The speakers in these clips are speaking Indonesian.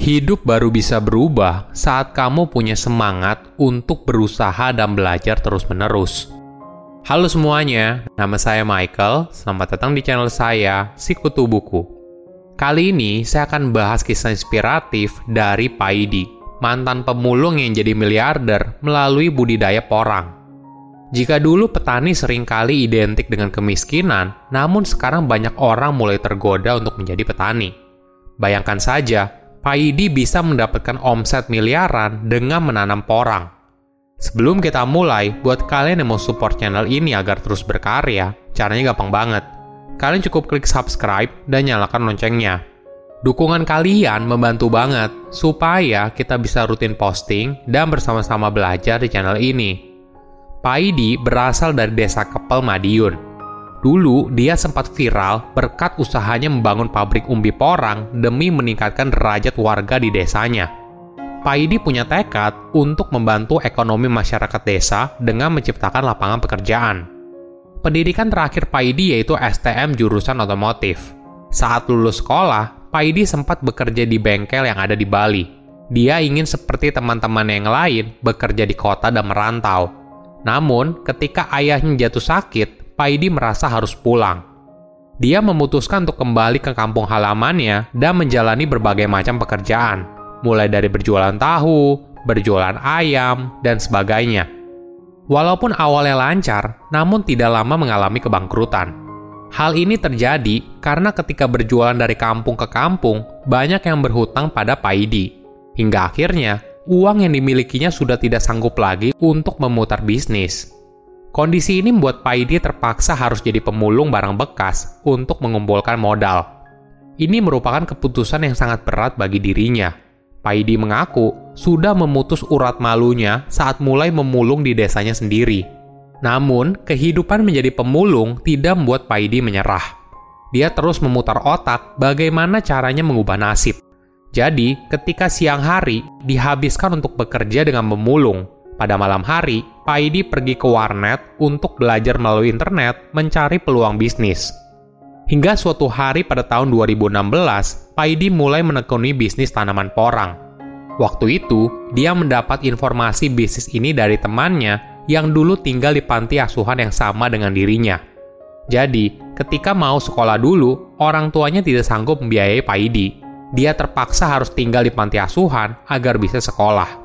Hidup baru bisa berubah saat kamu punya semangat untuk berusaha dan belajar terus-menerus. Halo semuanya, nama saya Michael. Selamat datang di channel saya, Sikutu Buku. Kali ini saya akan bahas kisah inspiratif dari Paidi, mantan pemulung yang jadi miliarder melalui budidaya porang. Jika dulu petani sering kali identik dengan kemiskinan, namun sekarang banyak orang mulai tergoda untuk menjadi petani. Bayangkan saja, Paidi bisa mendapatkan omset miliaran dengan menanam porang. Sebelum kita mulai, buat kalian yang mau support channel ini agar terus berkarya, caranya gampang banget. Kalian cukup klik subscribe dan nyalakan loncengnya. Dukungan kalian membantu banget supaya kita bisa rutin posting dan bersama-sama belajar di channel ini. Paidi berasal dari desa Kepel Madiun, Dulu, dia sempat viral berkat usahanya membangun pabrik umbi porang demi meningkatkan derajat warga di desanya. Paidi punya tekad untuk membantu ekonomi masyarakat desa dengan menciptakan lapangan pekerjaan. Pendidikan terakhir Paidi yaitu STM jurusan otomotif. Saat lulus sekolah, Paidi sempat bekerja di bengkel yang ada di Bali. Dia ingin seperti teman-teman yang lain bekerja di kota dan merantau. Namun, ketika ayahnya jatuh sakit, Paidi merasa harus pulang. Dia memutuskan untuk kembali ke kampung halamannya dan menjalani berbagai macam pekerjaan, mulai dari berjualan tahu, berjualan ayam, dan sebagainya. Walaupun awalnya lancar, namun tidak lama mengalami kebangkrutan. Hal ini terjadi karena ketika berjualan dari kampung ke kampung, banyak yang berhutang pada Paidi. Hingga akhirnya, uang yang dimilikinya sudah tidak sanggup lagi untuk memutar bisnis. Kondisi ini membuat Paidi terpaksa harus jadi pemulung barang bekas untuk mengumpulkan modal. Ini merupakan keputusan yang sangat berat bagi dirinya. Paidi mengaku sudah memutus urat malunya saat mulai memulung di desanya sendiri. Namun, kehidupan menjadi pemulung tidak membuat Paidi menyerah. Dia terus memutar otak bagaimana caranya mengubah nasib. Jadi, ketika siang hari dihabiskan untuk bekerja dengan memulung, pada malam hari, Paidi pergi ke warnet untuk belajar melalui internet mencari peluang bisnis. Hingga suatu hari pada tahun 2016, Paidi mulai menekuni bisnis tanaman porang. Waktu itu, dia mendapat informasi bisnis ini dari temannya yang dulu tinggal di panti asuhan yang sama dengan dirinya. Jadi, ketika mau sekolah dulu, orang tuanya tidak sanggup membiayai Paidi. Dia terpaksa harus tinggal di panti asuhan agar bisa sekolah.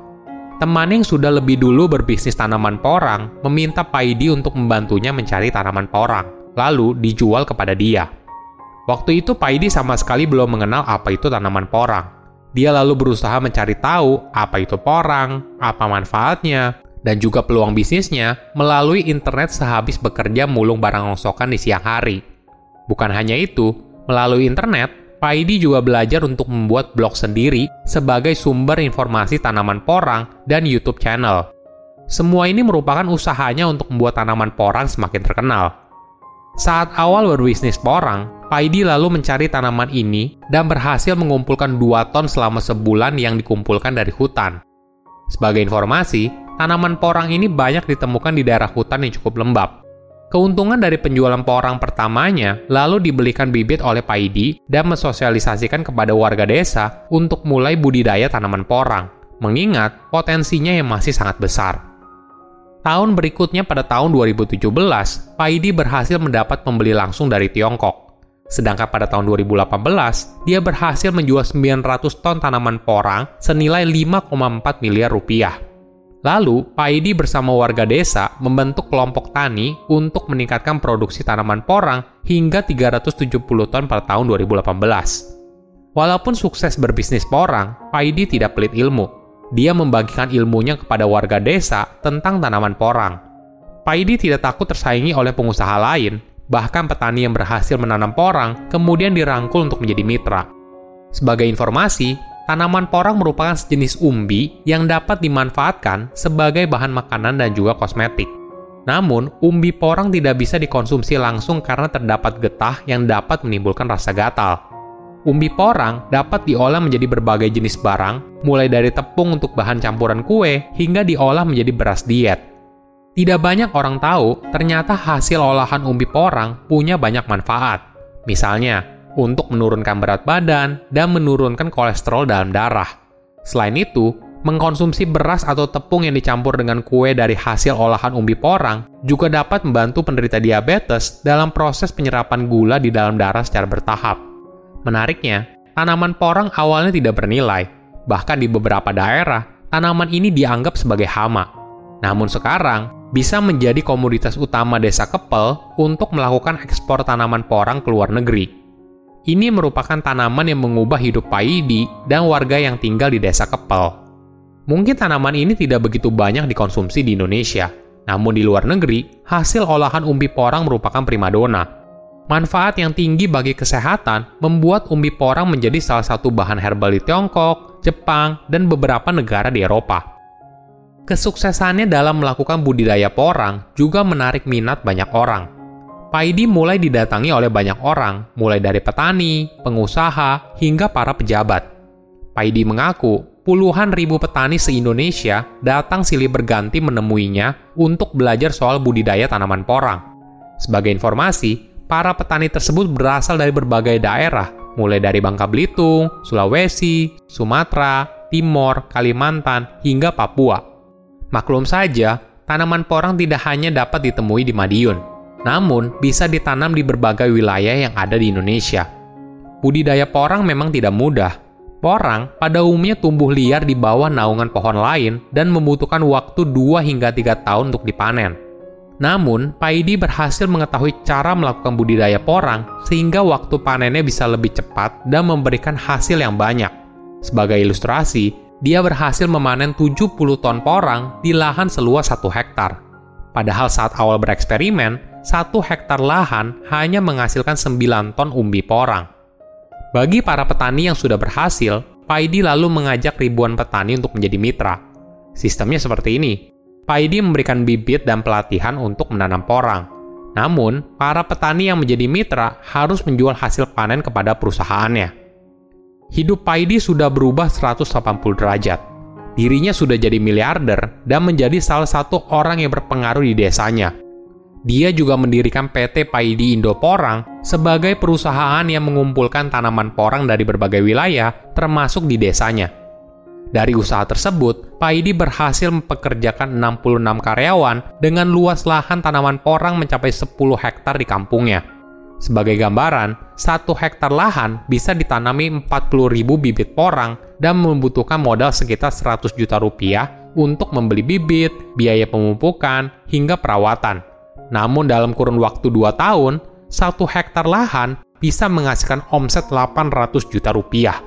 Teman yang sudah lebih dulu berbisnis tanaman porang meminta Paidi untuk membantunya mencari tanaman porang, lalu dijual kepada dia. Waktu itu Paidi sama sekali belum mengenal apa itu tanaman porang. Dia lalu berusaha mencari tahu apa itu porang, apa manfaatnya, dan juga peluang bisnisnya melalui internet sehabis bekerja mulung barang rongsokan di siang hari. Bukan hanya itu, melalui internet, Paidi juga belajar untuk membuat blog sendiri sebagai sumber informasi tanaman porang dan YouTube channel. Semua ini merupakan usahanya untuk membuat tanaman porang semakin terkenal. Saat awal berbisnis porang, Paidi lalu mencari tanaman ini dan berhasil mengumpulkan 2 ton selama sebulan yang dikumpulkan dari hutan. Sebagai informasi, tanaman porang ini banyak ditemukan di daerah hutan yang cukup lembab. Keuntungan dari penjualan porang pertamanya lalu dibelikan bibit oleh Paidi dan mensosialisasikan kepada warga desa untuk mulai budidaya tanaman porang, mengingat potensinya yang masih sangat besar. Tahun berikutnya pada tahun 2017, Paidi berhasil mendapat pembeli langsung dari Tiongkok. Sedangkan pada tahun 2018, dia berhasil menjual 900 ton tanaman porang senilai 5,4 miliar rupiah. Lalu, Paidi bersama warga desa membentuk kelompok tani untuk meningkatkan produksi tanaman porang hingga 370 ton pada tahun 2018. Walaupun sukses berbisnis porang, Paidi tidak pelit ilmu. Dia membagikan ilmunya kepada warga desa tentang tanaman porang. Paidi tidak takut tersaingi oleh pengusaha lain, bahkan petani yang berhasil menanam porang kemudian dirangkul untuk menjadi mitra. Sebagai informasi, Tanaman porang merupakan sejenis umbi yang dapat dimanfaatkan sebagai bahan makanan dan juga kosmetik. Namun, umbi porang tidak bisa dikonsumsi langsung karena terdapat getah yang dapat menimbulkan rasa gatal. Umbi porang dapat diolah menjadi berbagai jenis barang, mulai dari tepung untuk bahan campuran kue hingga diolah menjadi beras diet. Tidak banyak orang tahu, ternyata hasil olahan umbi porang punya banyak manfaat. Misalnya, untuk menurunkan berat badan dan menurunkan kolesterol dalam darah. Selain itu, mengkonsumsi beras atau tepung yang dicampur dengan kue dari hasil olahan umbi porang juga dapat membantu penderita diabetes dalam proses penyerapan gula di dalam darah secara bertahap. Menariknya, tanaman porang awalnya tidak bernilai, bahkan di beberapa daerah, tanaman ini dianggap sebagai hama. Namun sekarang, bisa menjadi komoditas utama desa Kepel untuk melakukan ekspor tanaman porang ke luar negeri. Ini merupakan tanaman yang mengubah hidup Paidi dan warga yang tinggal di desa Kepel. Mungkin tanaman ini tidak begitu banyak dikonsumsi di Indonesia, namun di luar negeri, hasil olahan umbi porang merupakan primadona. Manfaat yang tinggi bagi kesehatan membuat umbi porang menjadi salah satu bahan herbal di Tiongkok, Jepang, dan beberapa negara di Eropa. Kesuksesannya dalam melakukan budidaya porang juga menarik minat banyak orang. Paidi mulai didatangi oleh banyak orang, mulai dari petani, pengusaha, hingga para pejabat. Paidi mengaku puluhan ribu petani se-Indonesia datang silih berganti menemuinya untuk belajar soal budidaya tanaman porang. Sebagai informasi, para petani tersebut berasal dari berbagai daerah, mulai dari Bangka Belitung, Sulawesi, Sumatera, Timor, Kalimantan, hingga Papua. Maklum saja, tanaman porang tidak hanya dapat ditemui di Madiun, namun bisa ditanam di berbagai wilayah yang ada di Indonesia. Budidaya porang memang tidak mudah, Porang pada umumnya tumbuh liar di bawah naungan pohon lain dan membutuhkan waktu 2 hingga 3 tahun untuk dipanen. Namun, Paidi berhasil mengetahui cara melakukan budidaya porang sehingga waktu panennya bisa lebih cepat dan memberikan hasil yang banyak. Sebagai ilustrasi, dia berhasil memanen 70 ton porang di lahan seluas 1 hektar. Padahal saat awal bereksperimen, 1 hektar lahan hanya menghasilkan 9 ton umbi porang. Bagi para petani yang sudah berhasil, Paidi lalu mengajak ribuan petani untuk menjadi mitra. Sistemnya seperti ini. Paidi memberikan bibit dan pelatihan untuk menanam porang. Namun, para petani yang menjadi mitra harus menjual hasil panen kepada perusahaannya. Hidup Paidi sudah berubah 180 derajat. Dirinya sudah jadi miliarder dan menjadi salah satu orang yang berpengaruh di desanya, dia juga mendirikan PT Paidi Indo Porang sebagai perusahaan yang mengumpulkan tanaman porang dari berbagai wilayah, termasuk di desanya. Dari usaha tersebut, Paidi berhasil mempekerjakan 66 karyawan dengan luas lahan tanaman porang mencapai 10 hektar di kampungnya. Sebagai gambaran, satu hektar lahan bisa ditanami 40.000 bibit porang dan membutuhkan modal sekitar 100 juta rupiah untuk membeli bibit, biaya pemupukan, hingga perawatan. Namun dalam kurun waktu 2 tahun, satu hektar lahan bisa menghasilkan omset 800 juta rupiah.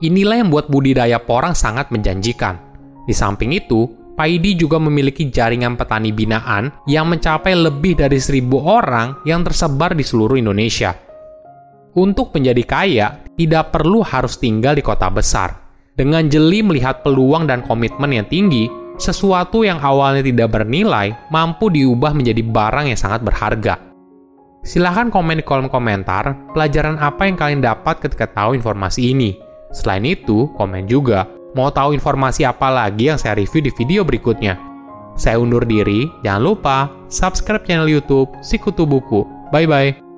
Inilah yang membuat budidaya porang sangat menjanjikan. Di samping itu, Paidi juga memiliki jaringan petani binaan yang mencapai lebih dari seribu orang yang tersebar di seluruh Indonesia. Untuk menjadi kaya, tidak perlu harus tinggal di kota besar. Dengan jeli melihat peluang dan komitmen yang tinggi, sesuatu yang awalnya tidak bernilai mampu diubah menjadi barang yang sangat berharga. Silahkan komen di kolom komentar pelajaran apa yang kalian dapat ketika tahu informasi ini. Selain itu, komen juga mau tahu informasi apa lagi yang saya review di video berikutnya. Saya undur diri, jangan lupa subscribe channel YouTube Sikutu Buku. Bye bye.